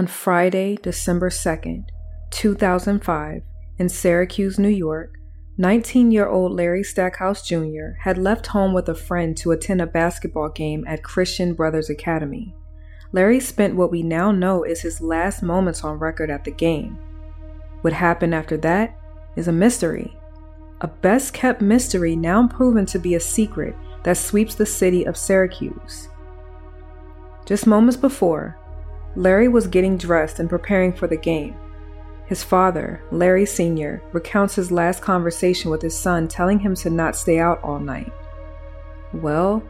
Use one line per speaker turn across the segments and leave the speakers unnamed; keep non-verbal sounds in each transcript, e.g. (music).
On Friday, December 2nd, 2005, in Syracuse, New York, 19 year old Larry Stackhouse Jr. had left home with a friend to attend a basketball game at Christian Brothers Academy. Larry spent what we now know is his last moments on record at the game. What happened after that is a mystery. A best kept mystery now proven to be a secret that sweeps the city of Syracuse. Just moments before, Larry was getting dressed and preparing for the game. His father, Larry Sr., recounts his last conversation with his son, telling him to not stay out all night. Well,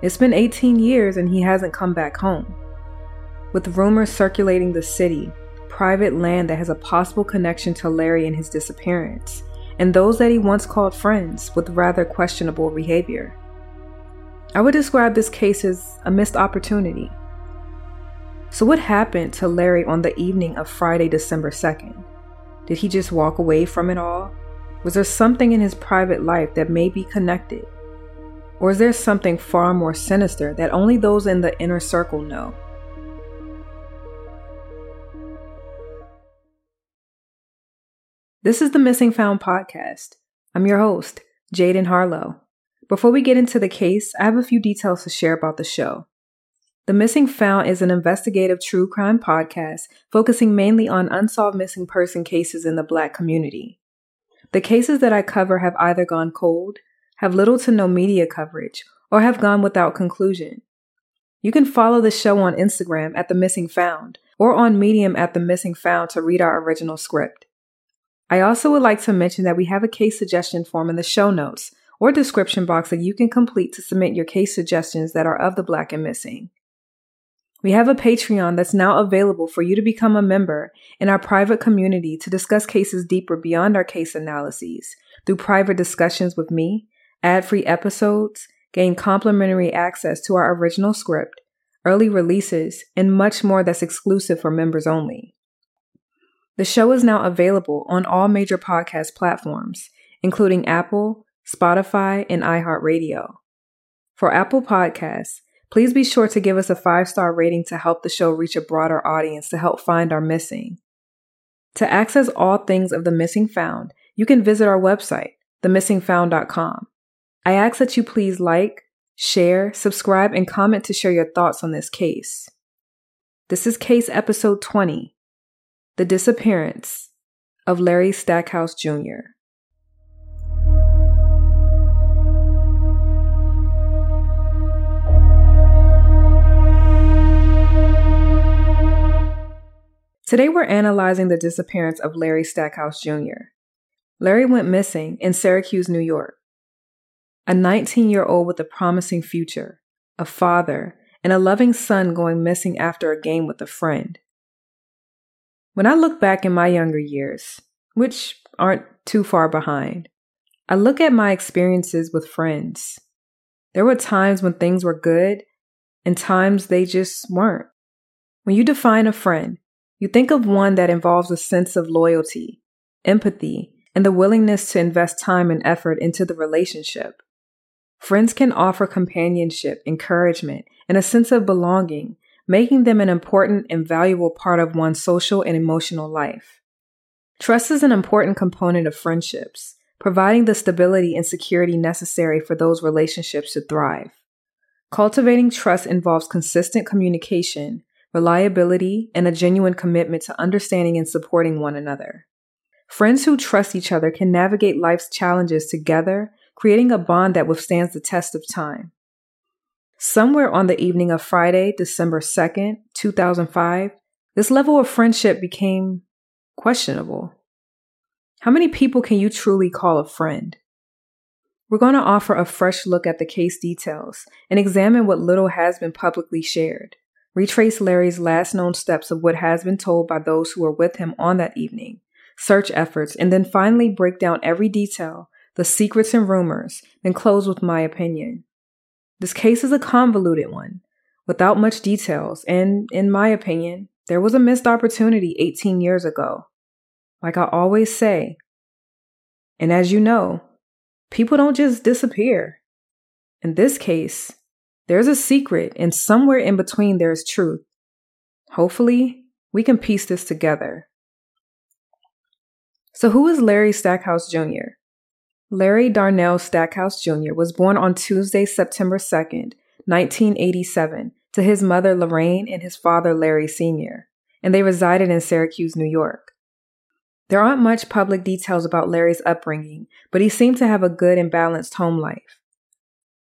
it's been 18 years and he hasn't come back home. With rumors circulating the city, private land that has a possible connection to Larry and his disappearance, and those that he once called friends with rather questionable behavior. I would describe this case as a missed opportunity. So, what happened to Larry on the evening of Friday, December 2nd? Did he just walk away from it all? Was there something in his private life that may be connected? Or is there something far more sinister that only those in the inner circle know? This is the Missing Found podcast. I'm your host, Jaden Harlow. Before we get into the case, I have a few details to share about the show. The Missing Found is an investigative true crime podcast focusing mainly on unsolved missing person cases in the Black community. The cases that I cover have either gone cold, have little to no media coverage, or have gone without conclusion. You can follow the show on Instagram at The Missing Found or on Medium at The Missing Found to read our original script. I also would like to mention that we have a case suggestion form in the show notes or description box that you can complete to submit your case suggestions that are of the Black and missing. We have a Patreon that's now available for you to become a member in our private community to discuss cases deeper beyond our case analyses through private discussions with me, ad free episodes, gain complimentary access to our original script, early releases, and much more that's exclusive for members only. The show is now available on all major podcast platforms, including Apple, Spotify, and iHeartRadio. For Apple Podcasts, Please be sure to give us a five star rating to help the show reach a broader audience to help find our missing. To access all things of The Missing Found, you can visit our website, themissingfound.com. I ask that you please like, share, subscribe, and comment to share your thoughts on this case. This is case episode 20 The Disappearance of Larry Stackhouse Jr. Today we're analyzing the disappearance of Larry Stackhouse Jr. Larry went missing in Syracuse, New York. A 19 year old with a promising future, a father, and a loving son going missing after a game with a friend. When I look back in my younger years, which aren't too far behind, I look at my experiences with friends. There were times when things were good and times they just weren't. When you define a friend, you think of one that involves a sense of loyalty, empathy, and the willingness to invest time and effort into the relationship. Friends can offer companionship, encouragement, and a sense of belonging, making them an important and valuable part of one's social and emotional life. Trust is an important component of friendships, providing the stability and security necessary for those relationships to thrive. Cultivating trust involves consistent communication, reliability, and a genuine commitment to understanding and supporting one another. Friends who trust each other can navigate life's challenges together, creating a bond that withstands the test of time. Somewhere on the evening of Friday, December 2nd, 2005, this level of friendship became questionable. How many people can you truly call a friend? We're going to offer a fresh look at the case details and examine what little has been publicly shared, retrace Larry's last known steps of what has been told by those who were with him on that evening, search efforts, and then finally break down every detail, the secrets and rumors, then close with my opinion. This case is a convoluted one, without much details, and in my opinion, there was a missed opportunity 18 years ago. Like I always say, and as you know, people don't just disappear. In this case, there's a secret, and somewhere in between there is truth. Hopefully, we can piece this together. So, who is Larry Stackhouse Jr.? Larry Darnell Stackhouse Jr. was born on Tuesday, September 2nd, 1987, to his mother Lorraine and his father Larry Sr., and they resided in Syracuse, New York. There aren't much public details about Larry's upbringing, but he seemed to have a good and balanced home life.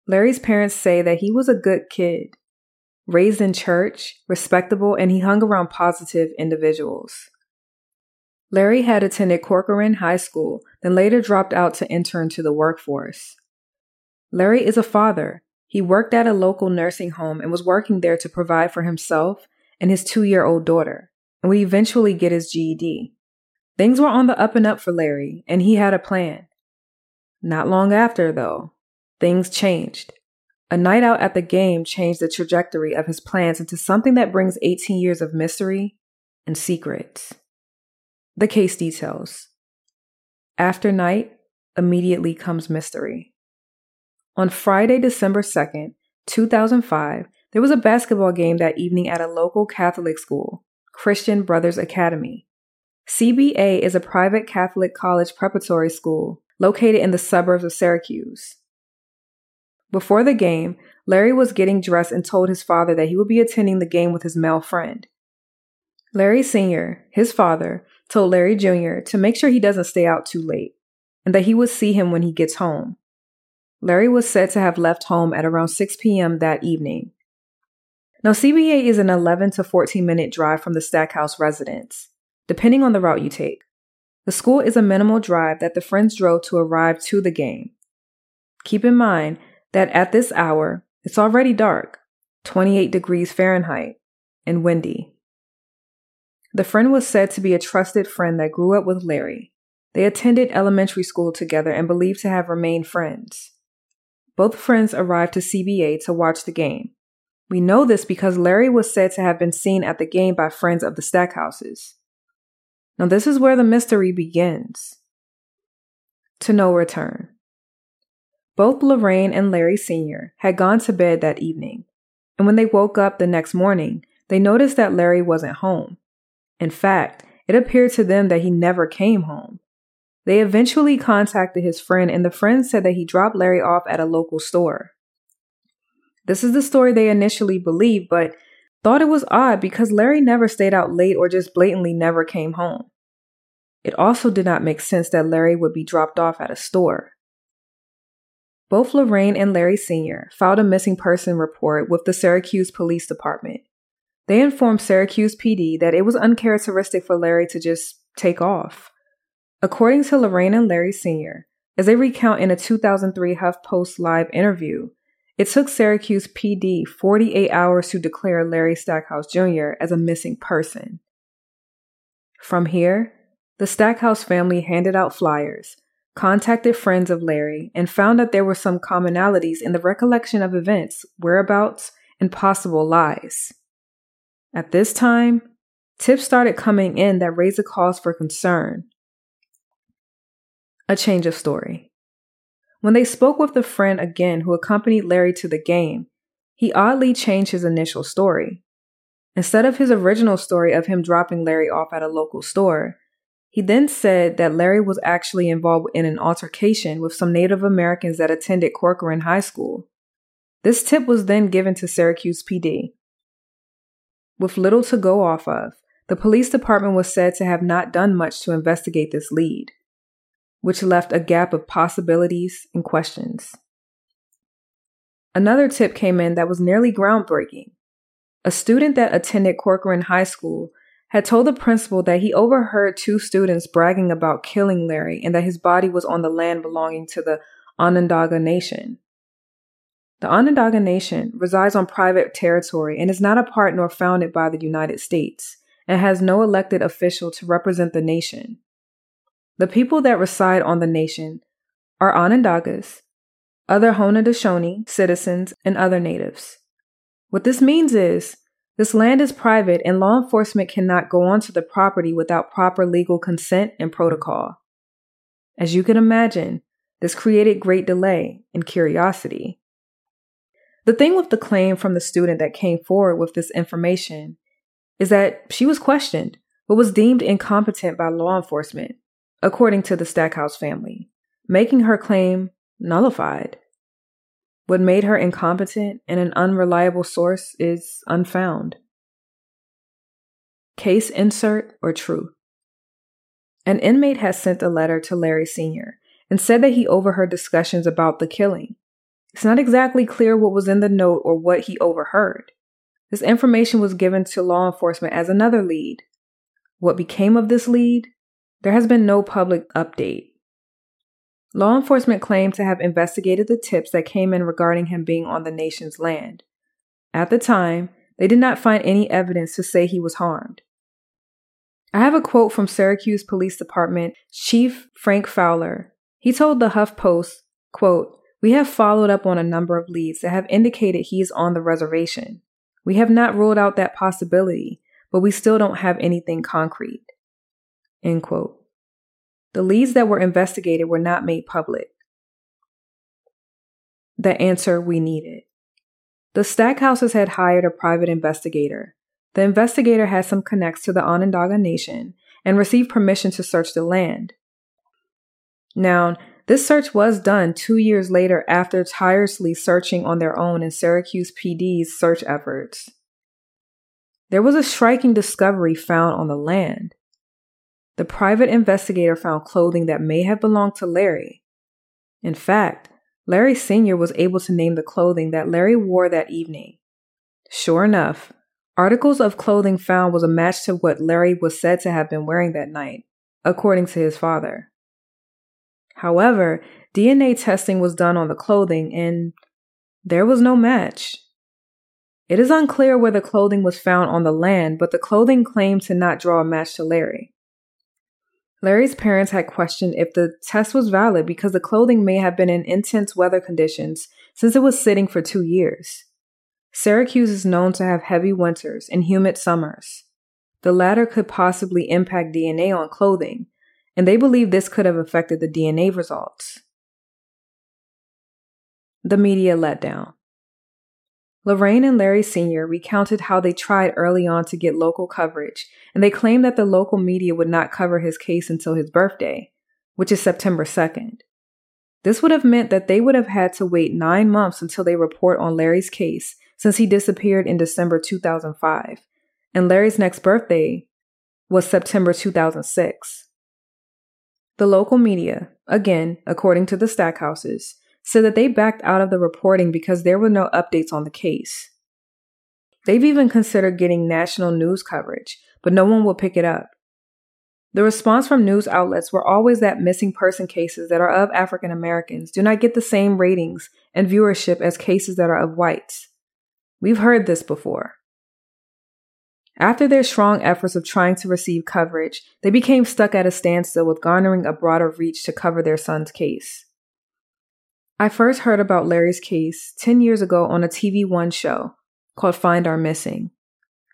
Larry's parents say that he was a good kid, raised in church, respectable, and he hung around positive individuals. Larry had attended Corcoran High School, then later dropped out to enter into the workforce. Larry is a father. He worked at a local nursing home and was working there to provide for himself and his two year old daughter, and would eventually get his GED. Things were on the up and up for Larry, and he had a plan. Not long after, though, things changed. A night out at the game changed the trajectory of his plans into something that brings 18 years of mystery and secrets. The case details. After night, immediately comes mystery. On Friday, December 2nd, 2005, there was a basketball game that evening at a local Catholic school, Christian Brothers Academy. CBA is a private Catholic college preparatory school located in the suburbs of Syracuse. Before the game, Larry was getting dressed and told his father that he would be attending the game with his male friend. Larry Sr., his father, told Larry Jr. to make sure he doesn't stay out too late and that he would see him when he gets home. Larry was said to have left home at around 6 p.m. that evening. Now, CBA is an 11 to 14 minute drive from the Stackhouse residence depending on the route you take. The school is a minimal drive that the friends drove to arrive to the game. Keep in mind that at this hour, it's already dark, 28 degrees Fahrenheit, and windy. The friend was said to be a trusted friend that grew up with Larry. They attended elementary school together and believed to have remained friends. Both friends arrived to CBA to watch the game. We know this because Larry was said to have been seen at the game by friends of the Stackhouses. Now, this is where the mystery begins. To no return. Both Lorraine and Larry Sr. had gone to bed that evening, and when they woke up the next morning, they noticed that Larry wasn't home. In fact, it appeared to them that he never came home. They eventually contacted his friend, and the friend said that he dropped Larry off at a local store. This is the story they initially believed, but thought it was odd because Larry never stayed out late or just blatantly never came home. It also did not make sense that Larry would be dropped off at a store. Both Lorraine and Larry Sr. filed a missing person report with the Syracuse Police Department. They informed Syracuse PD that it was uncharacteristic for Larry to just take off. According to Lorraine and Larry Sr., as they recount in a 2003 HuffPost Live interview, it took Syracuse PD 48 hours to declare Larry Stackhouse Jr. as a missing person. From here, the Stackhouse family handed out flyers, contacted friends of Larry, and found that there were some commonalities in the recollection of events, whereabouts, and possible lies. At this time, tips started coming in that raised a cause for concern. A change of story. When they spoke with the friend again who accompanied Larry to the game, he oddly changed his initial story. Instead of his original story of him dropping Larry off at a local store, he then said that Larry was actually involved in an altercation with some Native Americans that attended Corcoran High School. This tip was then given to Syracuse PD. With little to go off of, the police department was said to have not done much to investigate this lead, which left a gap of possibilities and questions. Another tip came in that was nearly groundbreaking. A student that attended Corcoran High School had told the principal that he overheard two students bragging about killing Larry and that his body was on the land belonging to the Onondaga Nation. The Onondaga Nation resides on private territory and is not a part nor founded by the United States and has no elected official to represent the nation. The people that reside on the nation are Onondagas, other Haudenosaunee citizens, and other natives. What this means is this land is private and law enforcement cannot go onto the property without proper legal consent and protocol. As you can imagine, this created great delay and curiosity. The thing with the claim from the student that came forward with this information is that she was questioned, but was deemed incompetent by law enforcement, according to the Stackhouse family, making her claim nullified. What made her incompetent and an unreliable source is unfound. Case insert or true. An inmate has sent a letter to Larry Sr. and said that he overheard discussions about the killing it's not exactly clear what was in the note or what he overheard. This information was given to law enforcement as another lead. What became of this lead? There has been no public update. Law enforcement claimed to have investigated the tips that came in regarding him being on the nation's land. At the time, they did not find any evidence to say he was harmed. I have a quote from Syracuse Police Department Chief Frank Fowler. He told the HuffPost, quote, we have followed up on a number of leads that have indicated he is on the reservation. We have not ruled out that possibility, but we still don't have anything concrete. End quote. The leads that were investigated were not made public. The answer we needed. The Stackhouses had hired a private investigator. The investigator had some connects to the Onondaga Nation and received permission to search the land. Now, this search was done two years later after tirelessly searching on their own in Syracuse PD's search efforts. There was a striking discovery found on the land. The private investigator found clothing that may have belonged to Larry. In fact, Larry Sr. was able to name the clothing that Larry wore that evening. Sure enough, articles of clothing found was a match to what Larry was said to have been wearing that night, according to his father. However, DNA testing was done on the clothing and there was no match. It is unclear where the clothing was found on the land, but the clothing claimed to not draw a match to Larry. Larry's parents had questioned if the test was valid because the clothing may have been in intense weather conditions since it was sitting for two years. Syracuse is known to have heavy winters and humid summers. The latter could possibly impact DNA on clothing, and they believe this could have affected the DNA results. The media letdown. Lorraine and Larry Sr. recounted how they tried early on to get local coverage, and they claimed that the local media would not cover his case until his birthday, which is September 2nd. This would have meant that they would have had to wait nine months until they report on Larry's case since he disappeared in December 2005, and Larry's next birthday was September 2006. The local media, again, according to the Stackhouses, said that they backed out of the reporting because there were no updates on the case. They've even considered getting national news coverage, but no one will pick it up. The response from news outlets were always that missing person cases that are of African Americans do not get the same ratings and viewership as cases that are of whites. We've heard this before. After their strong efforts of trying to receive coverage, they became stuck at a standstill with garnering a broader reach to cover their son's case. I first heard about Larry's case 10 years ago on a TV One show called Find Our Missing.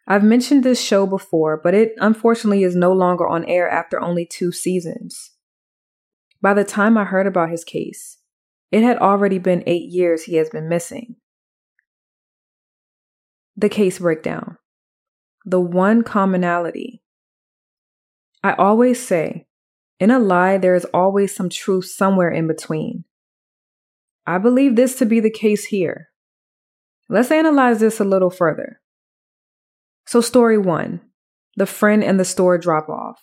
I've mentioned this show before, but it unfortunately is no longer on air after only two seasons. By the time I heard about his case, it had already been eight years he has been missing. The case breakdown. The one commonality. I always say, in a lie, there is always some truth somewhere in between. I believe this to be the case here. Let's analyze this a little further. So, story one the friend and the store drop off.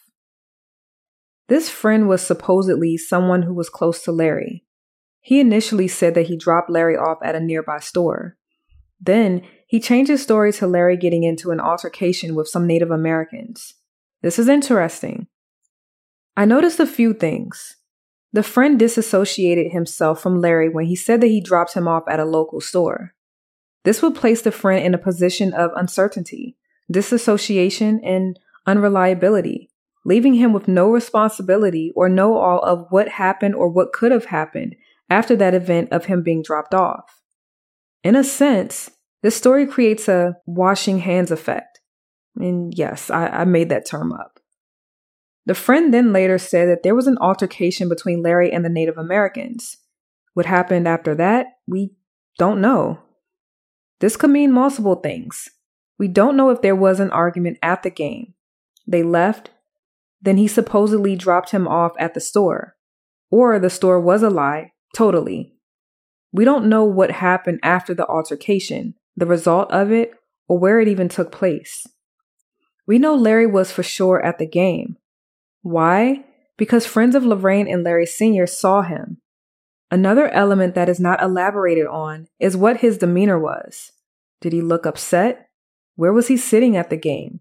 This friend was supposedly someone who was close to Larry. He initially said that he dropped Larry off at a nearby store. Then he changed his story to Larry getting into an altercation with some Native Americans. This is interesting. I noticed a few things. The friend disassociated himself from Larry when he said that he dropped him off at a local store. This would place the friend in a position of uncertainty, disassociation, and unreliability, leaving him with no responsibility or know all of what happened or what could have happened after that event of him being dropped off. In a sense, this story creates a washing hands effect. And yes, I, I made that term up. The friend then later said that there was an altercation between Larry and the Native Americans. What happened after that, we don't know. This could mean multiple things. We don't know if there was an argument at the game. They left, then he supposedly dropped him off at the store. Or the store was a lie, totally. We don't know what happened after the altercation, the result of it, or where it even took place. We know Larry was for sure at the game. Why? Because friends of Lorraine and Larry Sr. saw him. Another element that is not elaborated on is what his demeanor was. Did he look upset? Where was he sitting at the game?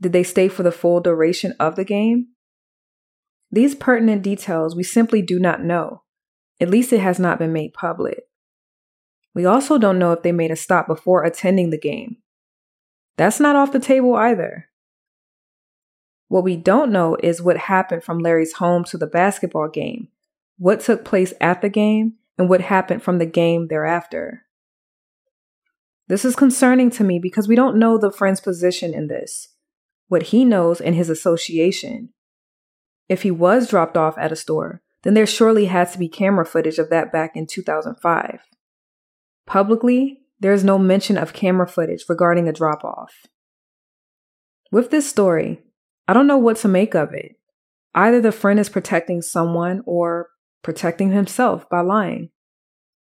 Did they stay for the full duration of the game? These pertinent details we simply do not know. At least it has not been made public. We also don't know if they made a stop before attending the game. That's not off the table either. What we don't know is what happened from Larry's home to the basketball game, what took place at the game, and what happened from the game thereafter. This is concerning to me because we don't know the friend's position in this, what he knows in his association. If he was dropped off at a store, then there surely has to be camera footage of that back in 2005. Publicly, there is no mention of camera footage regarding a drop off. With this story, I don't know what to make of it. Either the friend is protecting someone or protecting himself by lying.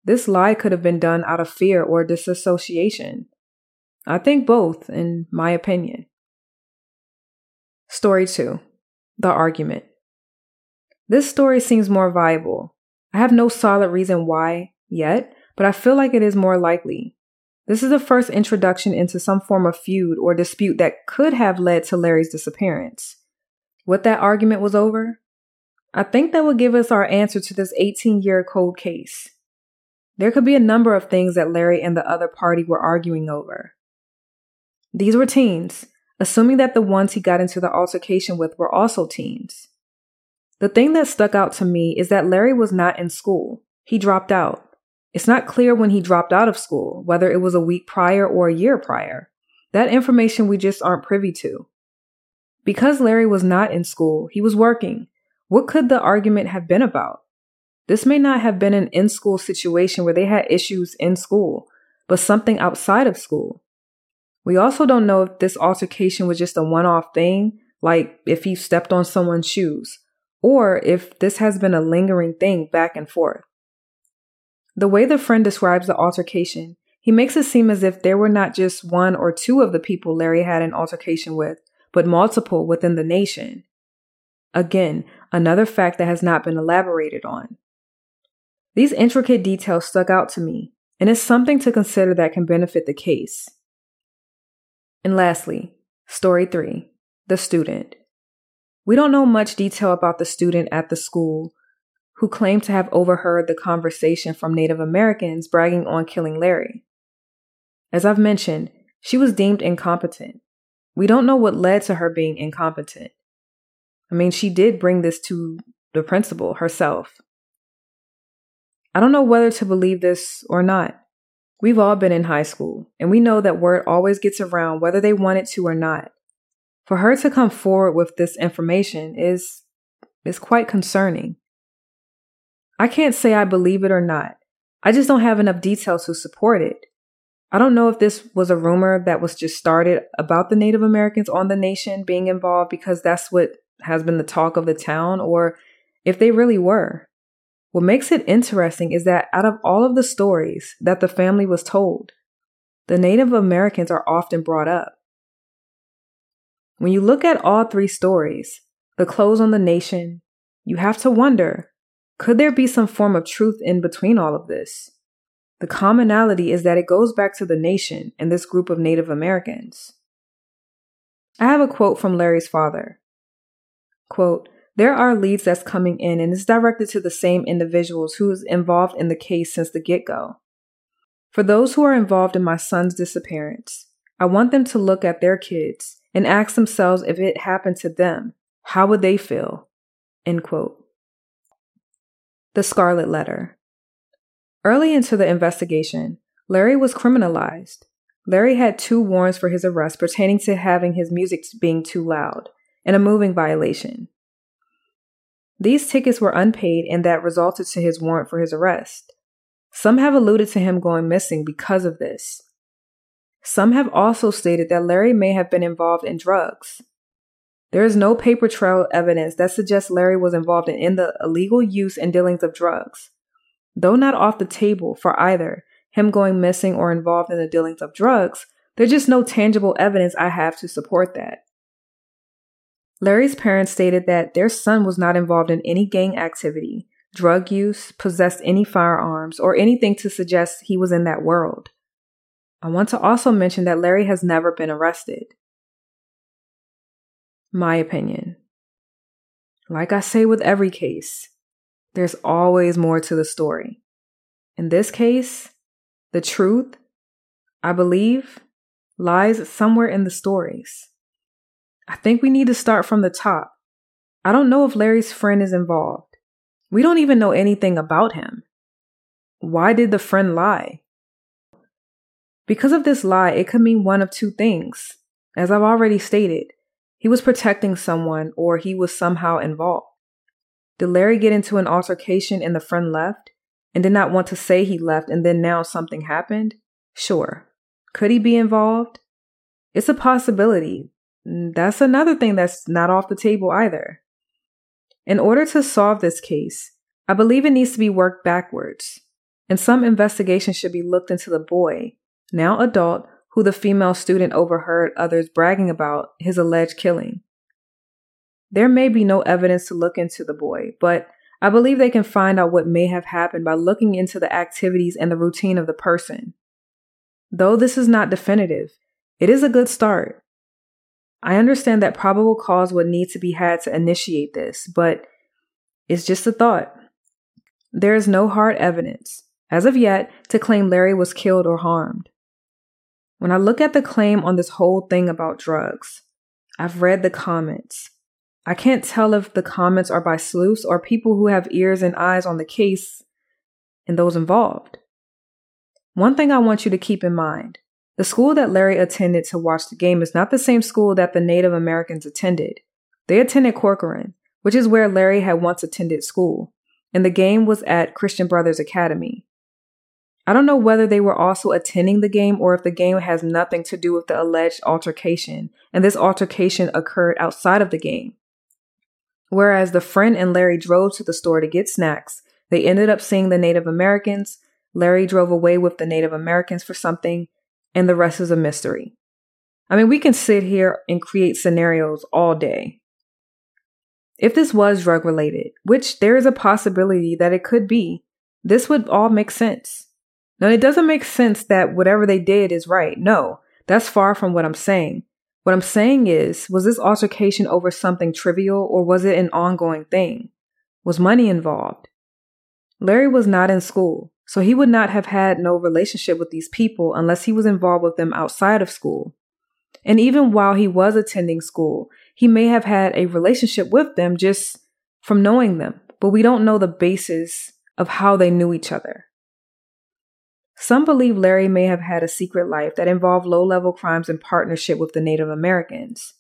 This lie could have been done out of fear or disassociation. I think both, in my opinion. Story 2 The Argument. This story seems more viable. I have no solid reason why yet, but I feel like it is more likely. This is the first introduction into some form of feud or dispute that could have led to Larry's disappearance. What that argument was over? I think that will give us our answer to this 18 year cold case. There could be a number of things that Larry and the other party were arguing over. These were teens, assuming that the ones he got into the altercation with were also teens. The thing that stuck out to me is that Larry was not in school. He dropped out. It's not clear when he dropped out of school, whether it was a week prior or a year prior. That information we just aren't privy to. Because Larry was not in school, he was working. What could the argument have been about? This may not have been an in school situation where they had issues in school, but something outside of school. We also don't know if this altercation was just a one off thing, like if he stepped on someone's shoes, or if this has been a lingering thing back and forth. The way the friend describes the altercation, he makes it seem as if there were not just one or two of the people Larry had an altercation with, but multiple within the nation. Again, another fact that has not been elaborated on. These intricate details stuck out to me, and it's something to consider that can benefit the case. And lastly, story three the student. We don't know much detail about the student at the school who claimed to have overheard the conversation from Native Americans bragging on killing Larry. As I've mentioned, she was deemed incompetent. We don't know what led to her being incompetent. I mean, she did bring this to the principal herself. I don't know whether to believe this or not. We've all been in high school, and we know that word always gets around whether they want it to or not. For her to come forward with this information is is quite concerning. I can't say I believe it or not. I just don't have enough details to support it. I don't know if this was a rumor that was just started about the Native Americans on the nation being involved because that's what has been the talk of the town or if they really were. What makes it interesting is that out of all of the stories that the family was told, the Native Americans are often brought up. When you look at all three stories, the clothes on the nation, you have to wonder could there be some form of truth in between all of this? The commonality is that it goes back to the nation and this group of Native Americans. I have a quote from Larry's father. Quote, there are leads that's coming in and it's directed to the same individuals who is involved in the case since the get-go. For those who are involved in my son's disappearance, I want them to look at their kids and ask themselves if it happened to them, how would they feel? End quote. The Scarlet Letter. Early into the investigation, Larry was criminalized. Larry had two warrants for his arrest pertaining to having his music being too loud and a moving violation. These tickets were unpaid and that resulted to his warrant for his arrest. Some have alluded to him going missing because of this. Some have also stated that Larry may have been involved in drugs. There is no paper trail evidence that suggests Larry was involved in the illegal use and dealings of drugs. Though not off the table for either him going missing or involved in the dealings of drugs, there's just no tangible evidence I have to support that. Larry's parents stated that their son was not involved in any gang activity, drug use, possessed any firearms, or anything to suggest he was in that world. I want to also mention that Larry has never been arrested. My opinion. Like I say with every case, there's always more to the story. In this case, the truth, I believe, lies somewhere in the stories. I think we need to start from the top. I don't know if Larry's friend is involved. We don't even know anything about him. Why did the friend lie? Because of this lie, it could mean one of two things. As I've already stated, he was protecting someone or he was somehow involved. Did Larry get into an altercation and the friend left and did not want to say he left and then now something happened? Sure. Could he be involved? It's a possibility. Mm, that's another thing that's not off the table either. In order to solve this case, I believe it needs to be worked backwards, and some investigation should be looked into the boy, now adult, who the female student overheard others bragging about his alleged killing. There may be no evidence to look into the boy, but I believe they can find out what may have happened by looking into the activities and the routine of the person. Though this is not definitive, it is a good start. I understand that probable cause would need to be had to initiate this, but it's just a thought. There is no hard evidence, as of yet, to claim Larry was killed or harmed. When I look at the claim on this whole thing about drugs, I've read the comments. I can't tell if the comments are by sleuths or people who have ears and eyes on the case and those involved. One thing I want you to keep in mind the school that Larry attended to watch the game is not the same school that the Native Americans attended. They attended Corcoran, which is where Larry had once attended school, and the game was at Christian Brothers Academy. I don't know whether they were also attending the game or if the game has nothing to do with the alleged altercation, and this altercation occurred outside of the game. Whereas the friend and Larry drove to the store to get snacks, they ended up seeing the Native Americans. Larry drove away with the Native Americans for something, and the rest is a mystery. I mean, we can sit here and create scenarios all day. If this was drug related, which there is a possibility that it could be, this would all make sense. Now, it doesn't make sense that whatever they did is right. No, that's far from what I'm saying. What I'm saying is, was this altercation over something trivial or was it an ongoing thing? Was money involved? Larry was not in school. So he would not have had no relationship with these people unless he was involved with them outside of school. And even while he was attending school, he may have had a relationship with them just from knowing them, but we don't know the basis of how they knew each other. Some believe Larry may have had a secret life that involved low level crimes in partnership with the Native Americans.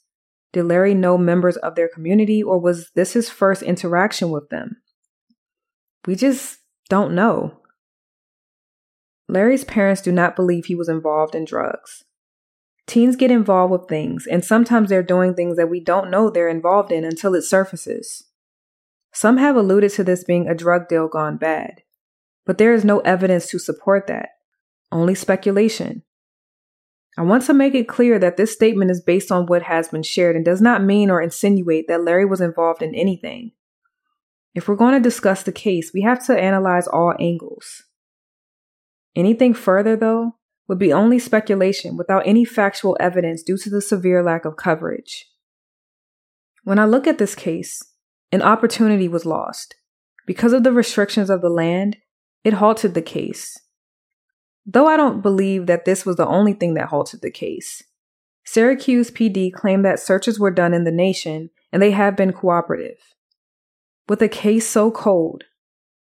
Did Larry know members of their community, or was this his first interaction with them? We just don't know. Larry's parents do not believe he was involved in drugs. Teens get involved with things, and sometimes they're doing things that we don't know they're involved in until it surfaces. Some have alluded to this being a drug deal gone bad, but there is no evidence to support that, only speculation. I want to make it clear that this statement is based on what has been shared and does not mean or insinuate that Larry was involved in anything. If we're going to discuss the case, we have to analyze all angles. Anything further, though, would be only speculation without any factual evidence due to the severe lack of coverage. When I look at this case, an opportunity was lost. Because of the restrictions of the land, it halted the case. Though I don't believe that this was the only thing that halted the case. Syracuse PD claimed that searches were done in the nation and they have been cooperative. With a case so cold,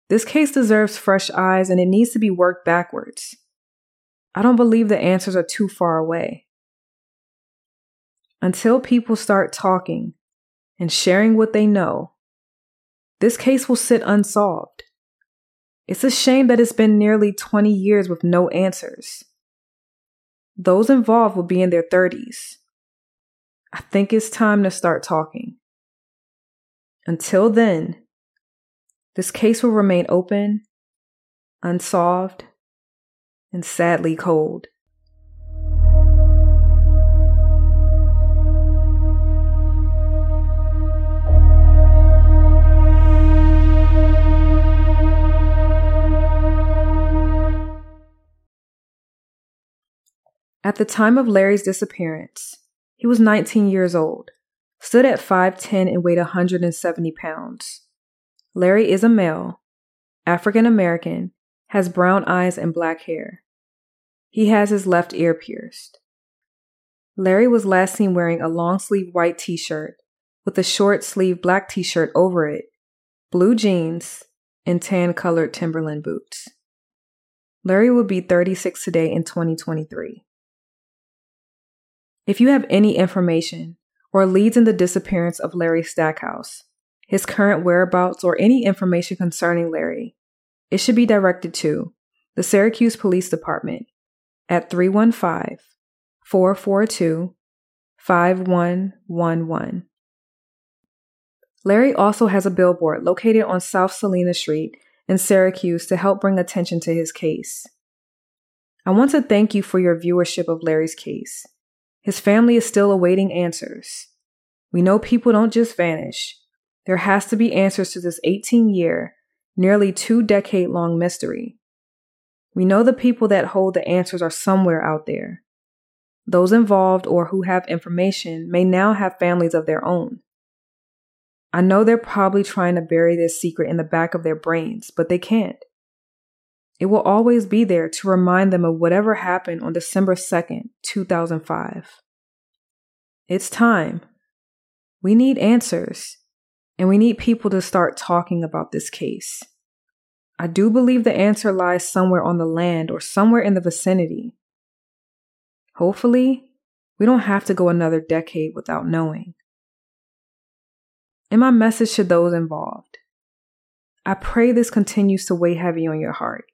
this case deserves fresh eyes and it needs to be worked backwards. I don't believe the answers are too far away. Until people start talking and sharing what they know, this case will sit unsolved. It's a shame that it's been nearly 20 years with no answers. Those involved will be in their 30s. I think it's time to start talking. Until then, this case will remain open, unsolved, and sadly cold. At the time of Larry's disappearance, he was 19 years old, stood at 5'10 and weighed 170 pounds. Larry is a male, African American, has brown eyes and black hair. He has his left ear pierced. Larry was last seen wearing a long sleeve white t shirt with a short sleeve black t shirt over it, blue jeans, and tan colored Timberland boots. Larry will be 36 today in 2023. If you have any information or leads in the disappearance of Larry Stackhouse, his current whereabouts, or any information concerning Larry, it should be directed to the Syracuse Police Department at 315 442 5111. Larry also has a billboard located on South Salina Street in Syracuse to help bring attention to his case. I want to thank you for your viewership of Larry's case. His family is still awaiting answers. We know people don't just vanish. There has to be answers to this 18 year, nearly two decade long mystery. We know the people that hold the answers are somewhere out there. Those involved or who have information may now have families of their own. I know they're probably trying to bury this secret in the back of their brains, but they can't. It will always be there to remind them of whatever happened on December 2nd, 2005. It's time. We need answers, and we need people to start talking about this case. I do believe the answer lies somewhere on the land or somewhere in the vicinity. Hopefully, we don't have to go another decade without knowing. And my message to those involved I pray this continues to weigh heavy on your heart.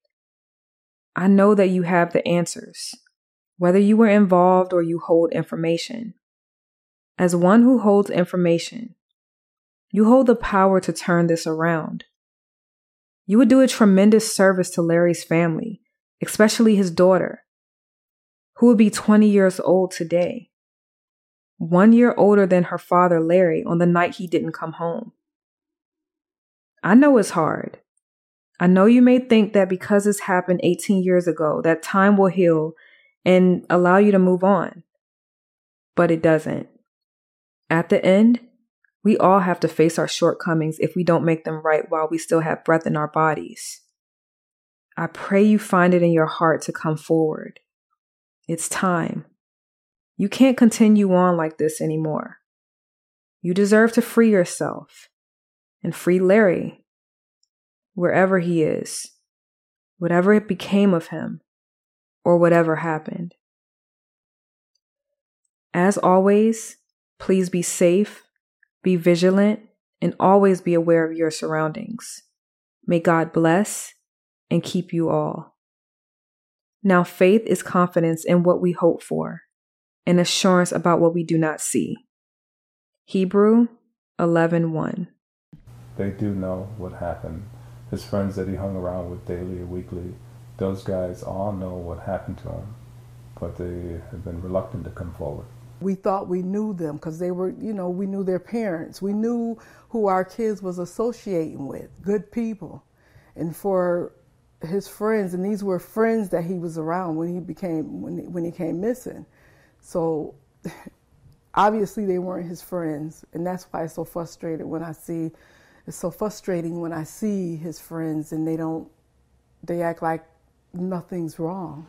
I know that you have the answers, whether you were involved or you hold information. As one who holds information, you hold the power to turn this around. You would do a tremendous service to Larry's family, especially his daughter, who would be 20 years old today, one year older than her father, Larry, on the night he didn't come home. I know it's hard. I know you may think that because this happened 18 years ago, that time will heal and allow you to move on. But it doesn't. At the end, we all have to face our shortcomings if we don't make them right while we still have breath in our bodies. I pray you find it in your heart to come forward. It's time. You can't continue on like this anymore. You deserve to free yourself and free Larry wherever he is, whatever it became of him, or whatever happened. As always, please be safe, be vigilant, and always be aware of your surroundings. May God bless and keep you all. Now, faith is confidence in what we hope for and assurance about what we do not see. Hebrew 11:1.
They do know what happened. His friends that he hung around with daily or weekly, those guys all know what happened to him, but they have been reluctant to come forward.
We thought we knew them because they were, you know, we knew their parents. We knew who our kids was associating with, good people. And for his friends, and these were friends that he was around when he became when he, when he came missing. So (laughs) obviously they weren't his friends, and that's why I'm so frustrated when I see it's so frustrating when I see his friends and they don't they act like nothing's wrong.